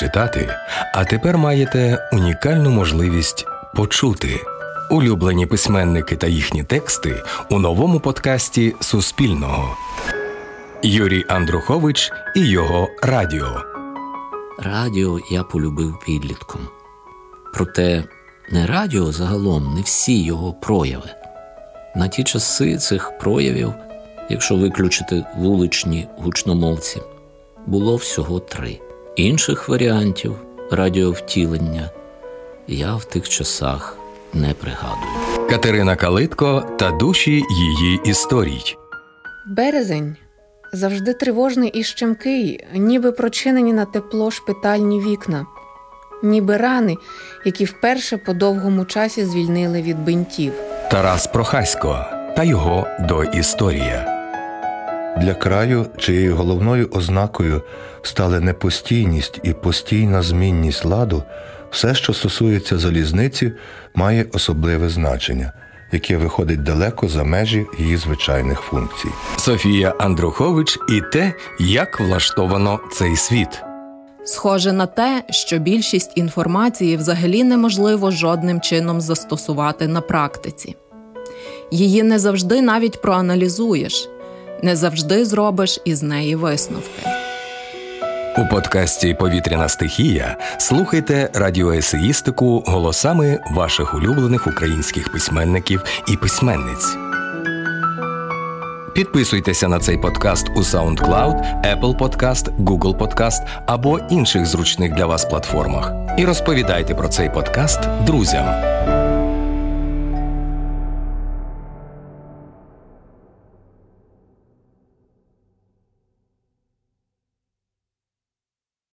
читати, а тепер маєте унікальну можливість почути улюблені письменники та їхні тексти у новому подкасті Суспільного. Юрій Андрухович і його радіо. Радіо я полюбив підлітком. Проте не радіо загалом, не всі його прояви. На ті часи цих проявів, якщо виключити вуличні гучномовці, було всього три. Інших варіантів радіовтілення я в тих часах не пригадую. Катерина Калитко та душі її історій. Березень завжди тривожний і щемкий, ніби прочинені на тепло шпитальні вікна, ніби рани, які вперше по довгому часі звільнили від бинтів. Тарас Прохасько та його доісторія. Для краю, чиєю головною ознакою стали непостійність і постійна змінність ладу, все, що стосується залізниці, має особливе значення, яке виходить далеко за межі її звичайних функцій. Софія Андрухович і те, як влаштовано цей світ. Схоже на те, що більшість інформації взагалі неможливо жодним чином застосувати на практиці. Її не завжди навіть проаналізуєш, не завжди зробиш із неї висновки. У подкасті Повітряна стихія слухайте радіоесеїстику голосами ваших улюблених українських письменників і письменниць. Підписуйтеся на цей подкаст у SoundCloud, Apple Podcast, Google Podcast або інших зручних для вас платформах. І розповідайте про цей подкаст друзям.